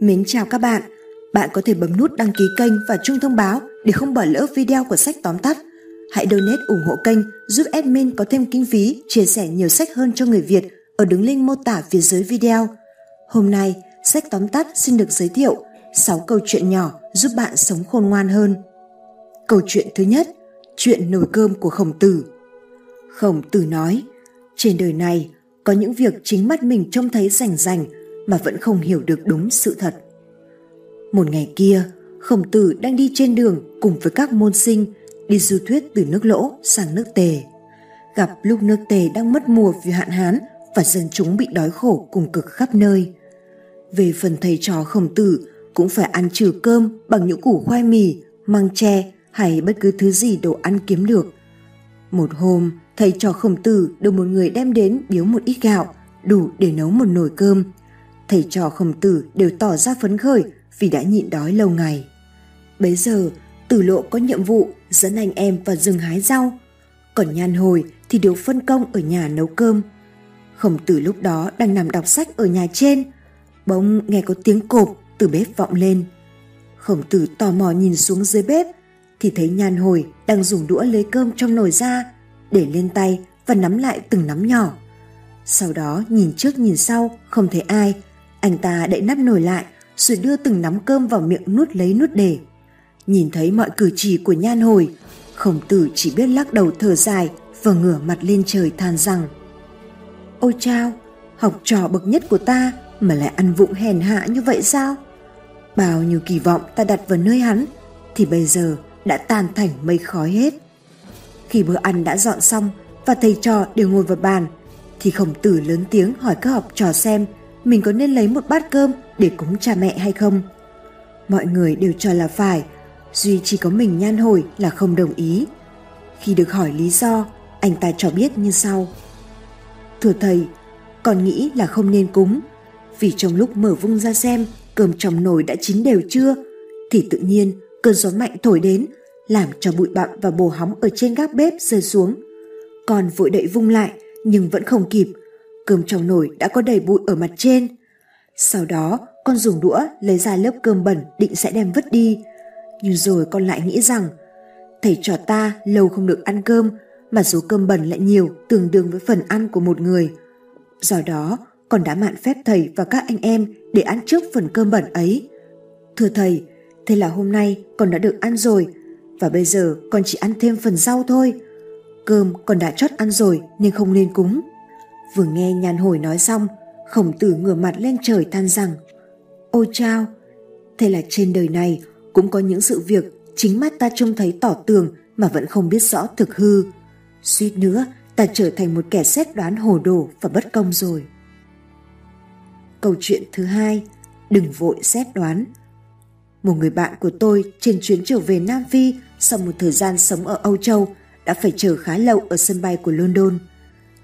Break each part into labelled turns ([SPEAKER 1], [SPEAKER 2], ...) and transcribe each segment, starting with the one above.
[SPEAKER 1] Mến chào các bạn, bạn có thể bấm nút đăng ký kênh và chuông thông báo để không bỏ lỡ video của sách tóm tắt. Hãy donate ủng hộ kênh giúp admin có thêm kinh phí chia sẻ nhiều sách hơn cho người Việt ở đường link mô tả phía dưới video. Hôm nay, sách tóm tắt xin được giới thiệu 6 câu chuyện nhỏ giúp bạn sống khôn ngoan hơn. Câu chuyện thứ nhất, chuyện nồi cơm của khổng tử. Khổng tử nói, trên đời này có những việc chính mắt mình trông thấy rành rành mà vẫn không hiểu được đúng sự thật. Một ngày kia, khổng tử đang đi trên đường cùng với các môn sinh đi du thuyết từ nước lỗ sang nước tề. Gặp lúc nước tề đang mất mùa vì hạn hán và dân chúng bị đói khổ cùng cực khắp nơi. Về phần thầy trò khổng tử cũng phải ăn trừ cơm bằng những củ khoai mì, măng tre hay bất cứ thứ gì đồ ăn kiếm được. Một hôm, thầy trò khổng tử được một người đem đến biếu một ít gạo, đủ để nấu một nồi cơm. Thầy trò khổng tử đều tỏ ra phấn khởi vì đã nhịn đói lâu ngày. Bấy giờ, tử lộ có nhiệm vụ dẫn anh em vào rừng hái rau, còn nhan hồi thì được phân công ở nhà nấu cơm. Khổng tử lúc đó đang nằm đọc sách ở nhà trên, bỗng nghe có tiếng cộp từ bếp vọng lên. Khổng tử tò mò nhìn xuống dưới bếp thì thấy nhan hồi đang dùng đũa lấy cơm trong nồi ra để lên tay và nắm lại từng nắm nhỏ. Sau đó nhìn trước nhìn sau không thấy ai, anh ta đậy nắp nồi lại rồi đưa từng nắm cơm vào miệng nuốt lấy nuốt để. Nhìn thấy mọi cử chỉ của nhan hồi, khổng tử chỉ biết lắc đầu thở dài và ngửa mặt lên trời than rằng Ôi chao, học trò bậc nhất của ta mà lại ăn vụng hèn hạ như vậy sao? Bao nhiêu kỳ vọng ta đặt vào nơi hắn thì bây giờ đã tan thành mây khói hết. Khi bữa ăn đã dọn xong và thầy trò đều ngồi vào bàn thì khổng tử lớn tiếng hỏi các học trò xem mình có nên lấy một bát cơm để cúng cha mẹ hay không. Mọi người đều cho là phải, duy chỉ có mình nhan hồi là không đồng ý. Khi được hỏi lý do, anh ta cho biết như sau. Thưa thầy, con nghĩ là không nên cúng, vì trong lúc mở vung ra xem cơm trong nồi đã chín đều chưa, thì tự nhiên cơn gió mạnh thổi đến, làm cho bụi bặm và bồ hóng ở trên gác bếp rơi xuống. Con vội đậy vung lại, nhưng vẫn không kịp. Cơm trong nồi đã có đầy bụi ở mặt trên. Sau đó, con dùng đũa lấy ra lớp cơm bẩn định sẽ đem vứt đi. Nhưng rồi con lại nghĩ rằng, thầy trò ta lâu không được ăn cơm, mà số cơm bẩn lại nhiều tương đương với phần ăn của một người. Do đó, con đã mạn phép thầy và các anh em để ăn trước phần cơm bẩn ấy. Thưa thầy, thế là hôm nay con đã được ăn rồi, và bây giờ con chỉ ăn thêm phần rau thôi. Cơm con đã chót ăn rồi nên không nên cúng. Vừa nghe nhàn hồi nói xong, khổng tử ngửa mặt lên trời than rằng Ôi chao, thế là trên đời này cũng có những sự việc chính mắt ta trông thấy tỏ tường mà vẫn không biết rõ thực hư. Suýt nữa, ta trở thành một kẻ xét đoán hồ đồ và bất công rồi. Câu chuyện thứ hai, đừng vội xét đoán. Một người bạn của tôi trên chuyến trở về Nam Phi sau một thời gian sống ở Âu Châu đã phải chờ khá lâu ở sân bay của London.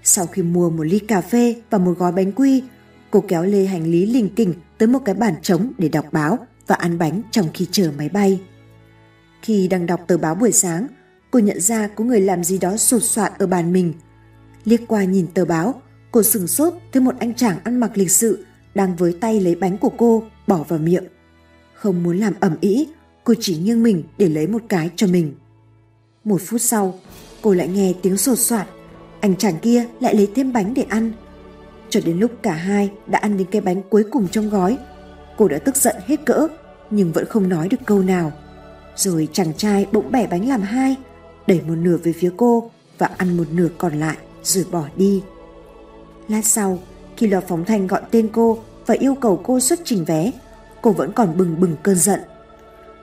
[SPEAKER 1] Sau khi mua một ly cà phê và một gói bánh quy, cô kéo lê hành lý lình kình tới một cái bàn trống để đọc báo và ăn bánh trong khi chờ máy bay. Khi đang đọc tờ báo buổi sáng, cô nhận ra có người làm gì đó sột soạn ở bàn mình. Liếc qua nhìn tờ báo, cô sừng sốt thấy một anh chàng ăn mặc lịch sự đang với tay lấy bánh của cô bỏ vào miệng. Không muốn làm ẩm ý, cô chỉ nghiêng mình để lấy một cái cho mình. Một phút sau, cô lại nghe tiếng sột soạt. Anh chàng kia lại lấy thêm bánh để ăn. Cho đến lúc cả hai đã ăn đến cái bánh cuối cùng trong gói, cô đã tức giận hết cỡ, nhưng vẫn không nói được câu nào. Rồi chàng trai bỗng bẻ bánh làm hai, đẩy một nửa về phía cô và ăn một nửa còn lại rồi bỏ đi. Lát sau, khi lò phóng thanh gọi tên cô và yêu cầu cô xuất trình vé, cô vẫn còn bừng bừng cơn giận.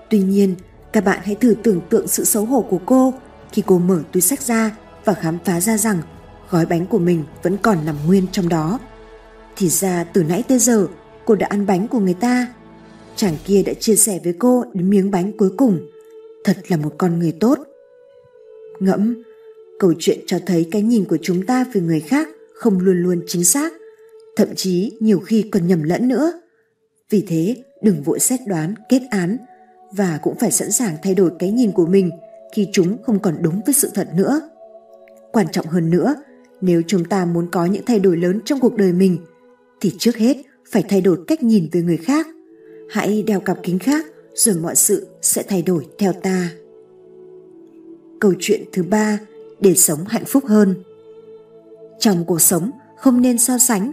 [SPEAKER 1] Tuy nhiên, các bạn hãy thử tưởng tượng sự xấu hổ của cô khi cô mở túi sách ra và khám phá ra rằng gói bánh của mình vẫn còn nằm nguyên trong đó. Thì ra từ nãy tới giờ cô đã ăn bánh của người ta. Chàng kia đã chia sẻ với cô đến miếng bánh cuối cùng. Thật là một con người tốt. Ngẫm, câu chuyện cho thấy cái nhìn của chúng ta về người khác không luôn luôn chính xác, thậm chí nhiều khi còn nhầm lẫn nữa. Vì thế, đừng vội xét đoán, kết án và cũng phải sẵn sàng thay đổi cái nhìn của mình khi chúng không còn đúng với sự thật nữa. Quan trọng hơn nữa, nếu chúng ta muốn có những thay đổi lớn trong cuộc đời mình thì trước hết phải thay đổi cách nhìn về người khác. hãy đeo cặp kính khác rồi mọi sự sẽ thay đổi theo ta. Câu chuyện thứ ba để sống hạnh phúc hơn. Trong cuộc sống không nên so sánh.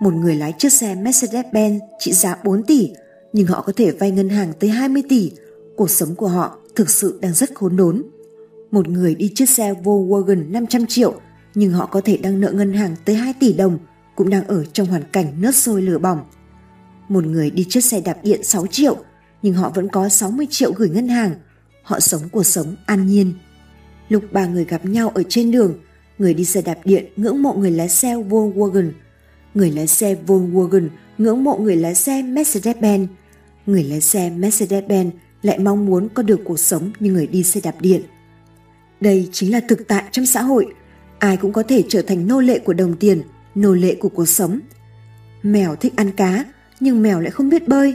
[SPEAKER 1] Một người lái chiếc xe Mercedes-Benz trị giá 4 tỷ nhưng họ có thể vay ngân hàng tới 20 tỷ. Cuộc sống của họ thực sự đang rất khốn đốn. Một người đi chiếc xe Volkswagen 500 triệu nhưng họ có thể đang nợ ngân hàng tới 2 tỷ đồng cũng đang ở trong hoàn cảnh nước sôi lửa bỏng. Một người đi chiếc xe đạp điện 6 triệu nhưng họ vẫn có 60 triệu gửi ngân hàng. Họ sống cuộc sống an nhiên. Lúc ba người gặp nhau ở trên đường, người đi xe đạp điện ngưỡng mộ người lái xe Volkswagen, người lái xe Volkswagen ngưỡng mộ người lái xe Mercedes-Benz, người lái xe Mercedes-Benz lại mong muốn có được cuộc sống như người đi xe đạp điện. Đây chính là thực tại trong xã hội, ai cũng có thể trở thành nô lệ của đồng tiền, nô lệ của cuộc sống. Mèo thích ăn cá, nhưng mèo lại không biết bơi.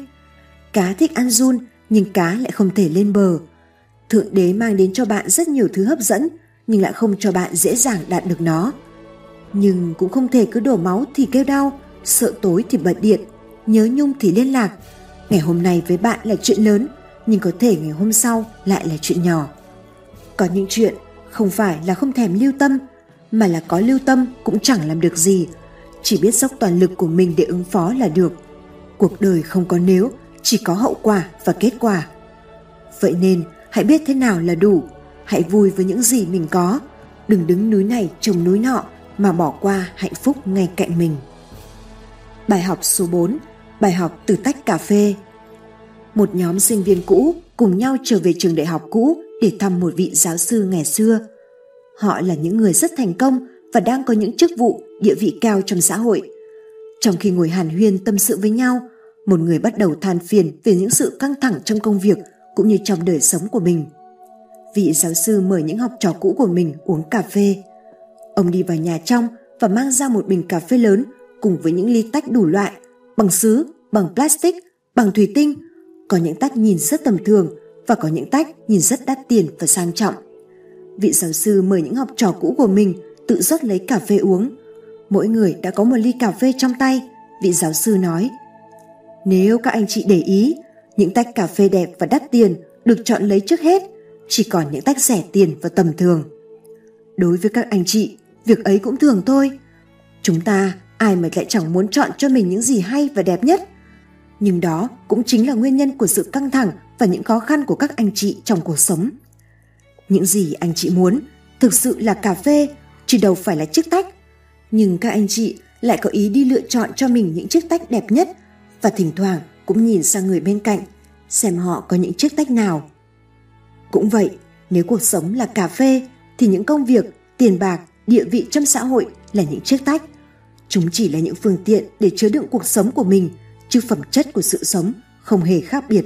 [SPEAKER 1] Cá thích ăn run, nhưng cá lại không thể lên bờ. Thượng đế mang đến cho bạn rất nhiều thứ hấp dẫn, nhưng lại không cho bạn dễ dàng đạt được nó. Nhưng cũng không thể cứ đổ máu thì kêu đau, sợ tối thì bật điện, nhớ nhung thì liên lạc. Ngày hôm nay với bạn là chuyện lớn, nhưng có thể ngày hôm sau lại là chuyện nhỏ. Có những chuyện không phải là không thèm lưu tâm, mà là có lưu tâm cũng chẳng làm được gì, chỉ biết dốc toàn lực của mình để ứng phó là được. Cuộc đời không có nếu, chỉ có hậu quả và kết quả. Vậy nên, hãy biết thế nào là đủ, hãy vui với những gì mình có, đừng đứng núi này trồng núi nọ mà bỏ qua hạnh phúc ngay cạnh mình. Bài học số 4, bài học từ tách cà phê. Một nhóm sinh viên cũ cùng nhau trở về trường đại học cũ để thăm một vị giáo sư ngày xưa. Họ là những người rất thành công và đang có những chức vụ, địa vị cao trong xã hội. Trong khi ngồi hàn huyên tâm sự với nhau, một người bắt đầu than phiền về những sự căng thẳng trong công việc cũng như trong đời sống của mình. Vị giáo sư mời những học trò cũ của mình uống cà phê. Ông đi vào nhà trong và mang ra một bình cà phê lớn cùng với những ly tách đủ loại, bằng sứ, bằng plastic, bằng thủy tinh. Có những tách nhìn rất tầm thường và có những tách nhìn rất đắt tiền và sang trọng. Vị giáo sư mời những học trò cũ của mình tự rót lấy cà phê uống. Mỗi người đã có một ly cà phê trong tay, vị giáo sư nói. Nếu các anh chị để ý, những tách cà phê đẹp và đắt tiền được chọn lấy trước hết, chỉ còn những tách rẻ tiền và tầm thường. Đối với các anh chị, việc ấy cũng thường thôi. Chúng ta ai mà lại chẳng muốn chọn cho mình những gì hay và đẹp nhất. Nhưng đó cũng chính là nguyên nhân của sự căng thẳng và những khó khăn của các anh chị trong cuộc sống. Những gì anh chị muốn thực sự là cà phê, chứ đâu phải là chiếc tách. Nhưng các anh chị lại có ý đi lựa chọn cho mình những chiếc tách đẹp nhất và thỉnh thoảng cũng nhìn sang người bên cạnh xem họ có những chiếc tách nào. Cũng vậy, nếu cuộc sống là cà phê thì những công việc, tiền bạc, địa vị trong xã hội là những chiếc tách. Chúng chỉ là những phương tiện để chứa đựng cuộc sống của mình, chứ phẩm chất của sự sống không hề khác biệt.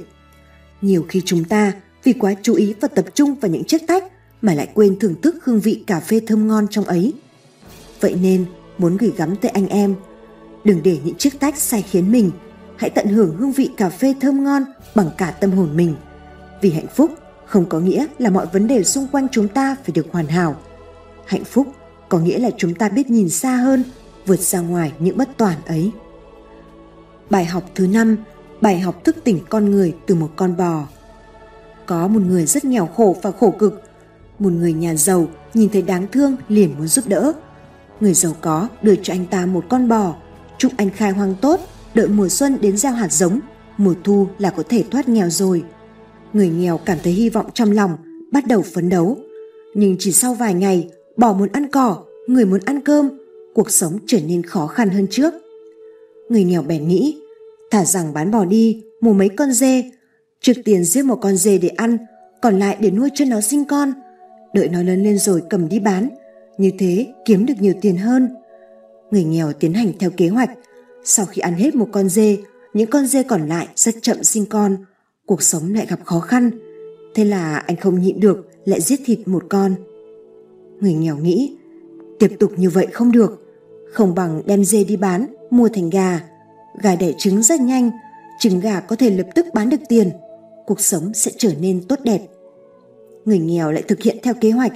[SPEAKER 1] Nhiều khi chúng ta vì quá chú ý và tập trung vào những chiếc tách mà lại quên thưởng thức hương vị cà phê thơm ngon trong ấy. Vậy nên, muốn gửi gắm tới anh em, đừng để những chiếc tách sai khiến mình, hãy tận hưởng hương vị cà phê thơm ngon bằng cả tâm hồn mình. Vì hạnh phúc không có nghĩa là mọi vấn đề xung quanh chúng ta phải được hoàn hảo. Hạnh phúc có nghĩa là chúng ta biết nhìn xa hơn, vượt ra ngoài những bất toàn ấy. Bài học thứ năm, bài học thức tỉnh con người từ một con bò. Có một người rất nghèo khổ và khổ cực. Một người nhà giàu nhìn thấy đáng thương liền muốn giúp đỡ. Người giàu có đưa cho anh ta một con bò, chúc anh khai hoang tốt, đợi mùa xuân đến gieo hạt giống, mùa thu là có thể thoát nghèo rồi. Người nghèo cảm thấy hy vọng trong lòng, bắt đầu phấn đấu. Nhưng chỉ sau vài ngày, bò muốn ăn cỏ, người muốn ăn cơm, cuộc sống trở nên khó khăn hơn trước. Người nghèo bèn nghĩ, thả rằng bán bò đi, mua mấy con dê, trước tiền giết một con dê để ăn, còn lại để nuôi cho nó sinh con, đợi nó lớn lên rồi cầm đi bán, như thế kiếm được nhiều tiền hơn. Người nghèo tiến hành theo kế hoạch, sau khi ăn hết một con dê, những con dê còn lại rất chậm sinh con, cuộc sống lại gặp khó khăn. Thế là anh không nhịn được lại giết thịt một con. Người nghèo nghĩ, tiếp tục như vậy không được, không bằng đem dê đi bán, mua thành gà. Gà đẻ trứng rất nhanh, trứng gà có thể lập tức bán được tiền, cuộc sống sẽ trở nên tốt đẹp. Người nghèo lại thực hiện theo kế hoạch,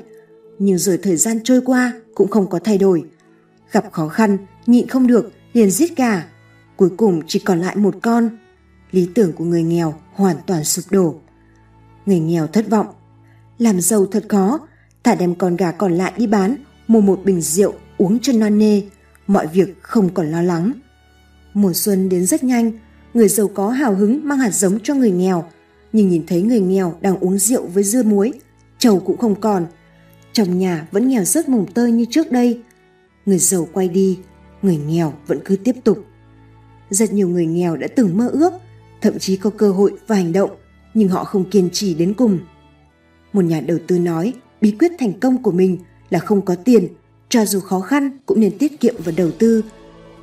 [SPEAKER 1] nhưng rồi thời gian trôi qua cũng không có thay đổi. Gặp khó khăn, nhịn không được, liền giết gà. Cuối cùng chỉ còn lại một con. lý tưởng của người nghèo hoàn toàn sụp đổ. Người nghèo thất vọng. Làm giàu thật khó, thả đem con gà còn lại đi bán, mua một bình rượu uống cho non nê, mọi việc không còn lo lắng. Mùa xuân đến rất nhanh, người giàu có hào hứng mang hạt giống cho người nghèo, nhưng nhìn thấy người nghèo đang uống rượu với dưa muối, trầu cũng không còn. Trong nhà vẫn nghèo rớt mùng tơi như trước đây. Người giàu quay đi, người nghèo vẫn cứ tiếp tục. Rất nhiều người nghèo đã từng mơ ước, thậm chí có cơ hội và hành động, nhưng họ không kiên trì đến cùng. Một nhà đầu tư nói bí quyết thành công của mình là không có tiền, cho dù khó khăn cũng nên tiết kiệm và đầu tư.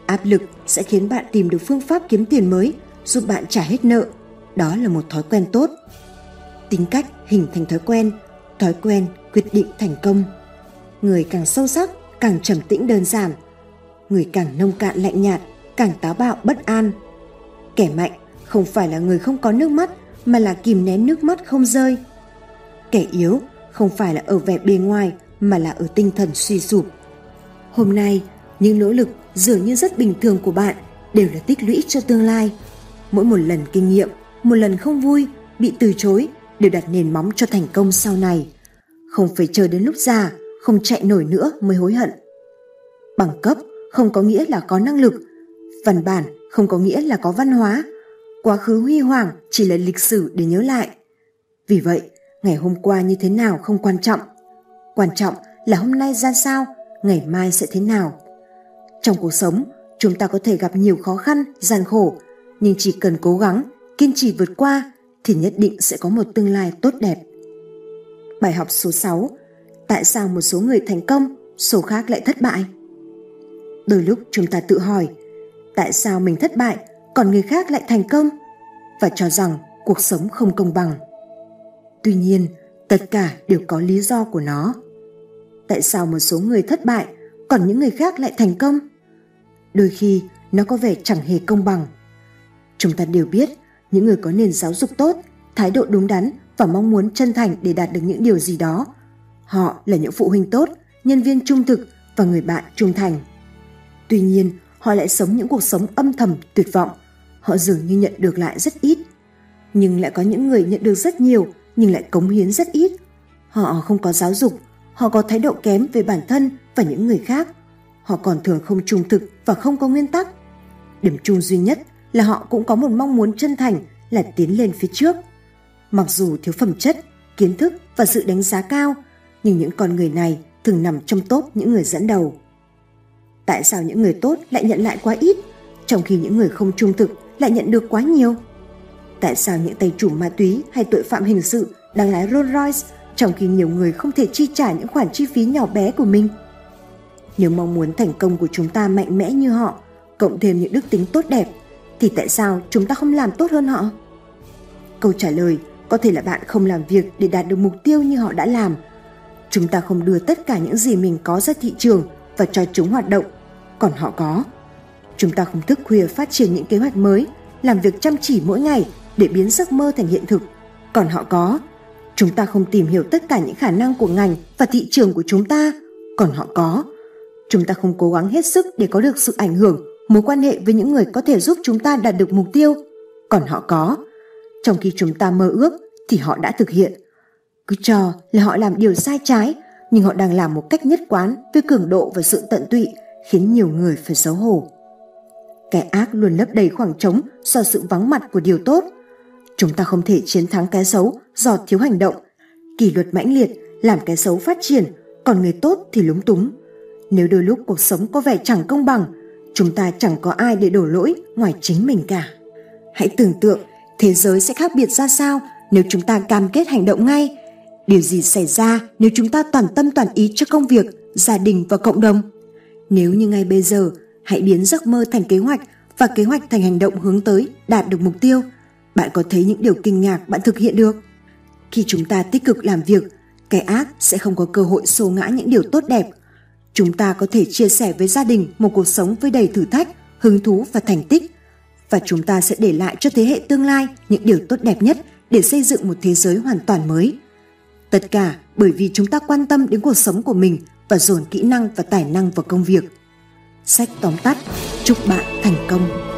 [SPEAKER 1] Áp lực sẽ khiến bạn tìm được phương pháp kiếm tiền mới, giúp bạn trả hết nợ. Đó là một thói quen tốt. Tính cách hình thành thói quen, thói quen quyết định thành công. Người càng sâu sắc, càng trầm tĩnh đơn giản. Người càng nông cạn lạnh nhạt, càng táo bạo bất an. Kẻ mạnh không phải là người không có nước mắt mà là kìm nén nước mắt không rơi. Kẻ yếu không phải là ở vẻ bề ngoài mà là ở tinh thần suy sụp. Hôm nay, những nỗ lực dường như rất bình thường của bạn đều là tích lũy cho tương lai. Mỗi một lần kinh nghiệm, một lần không vui, bị từ chối đều đặt nền móng cho thành công sau này. Không phải chờ đến lúc già, không chạy nổi nữa mới hối hận. Bằng cấp không có nghĩa là có năng lực, văn bản không có nghĩa là có văn hóa, quá khứ huy hoàng chỉ là lịch sử để nhớ lại. Vì vậy, ngày hôm qua như thế nào không quan trọng. Quan trọng là hôm nay ra sao, ngày mai sẽ thế nào. Trong cuộc sống, chúng ta có thể gặp nhiều khó khăn, gian khổ, nhưng chỉ cần cố gắng, kiên trì vượt qua thì nhất định sẽ có một tương lai tốt đẹp. Bài học số 6. Tại sao một số người thành công, số khác lại thất bại? Đôi lúc chúng ta tự hỏi, tại sao mình thất bại còn người khác lại thành công? Và cho rằng cuộc sống không công bằng. Tuy nhiên, tất cả đều có lý do của nó. Tại sao một số người thất bại còn những người khác lại thành công? Đôi khi nó có vẻ chẳng hề công bằng. Chúng ta đều biết những người có nền giáo dục tốt, thái độ đúng đắn và mong muốn chân thành để đạt được những điều gì đó. Họ là những phụ huynh tốt, nhân viên trung thực và người bạn trung thành. Tuy nhiên, họ lại sống những cuộc sống âm thầm tuyệt vọng. Họ dường như nhận được lại rất ít. Nhưng lại có những người nhận được rất nhiều nhưng lại cống hiến rất ít. Họ không có giáo dục, họ có thái độ kém về bản thân và những người khác. Họ còn thường không trung thực và không có nguyên tắc. Điểm chung duy nhất là họ cũng có một mong muốn chân thành là tiến lên phía trước. Mặc dù thiếu phẩm chất, kiến thức và sự đánh giá cao, nhưng những con người này thường nằm trong top những người dẫn đầu. Tại sao những người tốt lại nhận lại quá ít, trong khi những người không trung thực lại nhận được quá nhiều? Tại sao những tay chủ ma túy hay tội phạm hình sự đang lái Rolls Royce trong khi nhiều người không thể chi trả những khoản chi phí nhỏ bé của mình? Nếu mong muốn thành công của chúng ta mạnh mẽ như họ, cộng thêm những đức tính tốt đẹp, thì tại sao chúng ta không làm tốt hơn họ? Câu trả lời có thể là bạn không làm việc để đạt được mục tiêu như họ đã làm. Chúng ta không đưa tất cả những gì mình có ra thị trường và cho chúng hoạt động, còn họ có. Chúng ta không thức khuya phát triển những kế hoạch mới, làm việc chăm chỉ mỗi ngày để biến giấc mơ thành hiện thực, còn họ có. Chúng ta không tìm hiểu tất cả những khả năng của ngành và thị trường của chúng ta, còn họ có. Chúng ta không cố gắng hết sức để có được sự ảnh hưởng, mối quan hệ với những người có thể giúp chúng ta đạt được mục tiêu, còn họ có. Trong khi chúng ta mơ ước thì họ đã thực hiện. Cứ cho là họ làm điều sai trái, nhưng họ đang làm một cách nhất quán với cường độ và sự tận tụy, khiến nhiều người phải xấu hổ. Kẻ ác luôn lấp đầy khoảng trống do sự vắng mặt của điều tốt – Chúng ta không thể chiến thắng cái xấu do thiếu hành động. Kỷ luật mãnh liệt làm cái xấu phát triển, còn người tốt thì lúng túng. Nếu đôi lúc cuộc sống có vẻ chẳng công bằng, chúng ta chẳng có ai để đổ lỗi ngoài chính mình cả. Hãy tưởng tượng thế giới sẽ khác biệt ra sao nếu chúng ta cam kết hành động ngay. Điều gì xảy ra nếu chúng ta toàn tâm toàn ý cho công việc, gia đình và cộng đồng? Nếu như ngay bây giờ, hãy biến giấc mơ thành kế hoạch và kế hoạch thành hành động hướng tới đạt được mục tiêu – bạn có thấy những điều kinh ngạc bạn thực hiện được khi chúng ta tích cực làm việc kẻ ác sẽ không có cơ hội xô ngã những điều tốt đẹp chúng ta có thể chia sẻ với gia đình một cuộc sống với đầy thử thách, hứng thú và thành tích. Và chúng ta sẽ để lại cho thế hệ tương lai những điều tốt đẹp nhất để xây dựng một thế giới hoàn toàn mới. Tất cả bởi vì chúng ta quan tâm đến cuộc sống của mình và dồn kỹ năng và tài năng vào công việc. Sách tóm tắt, chúc bạn thành công.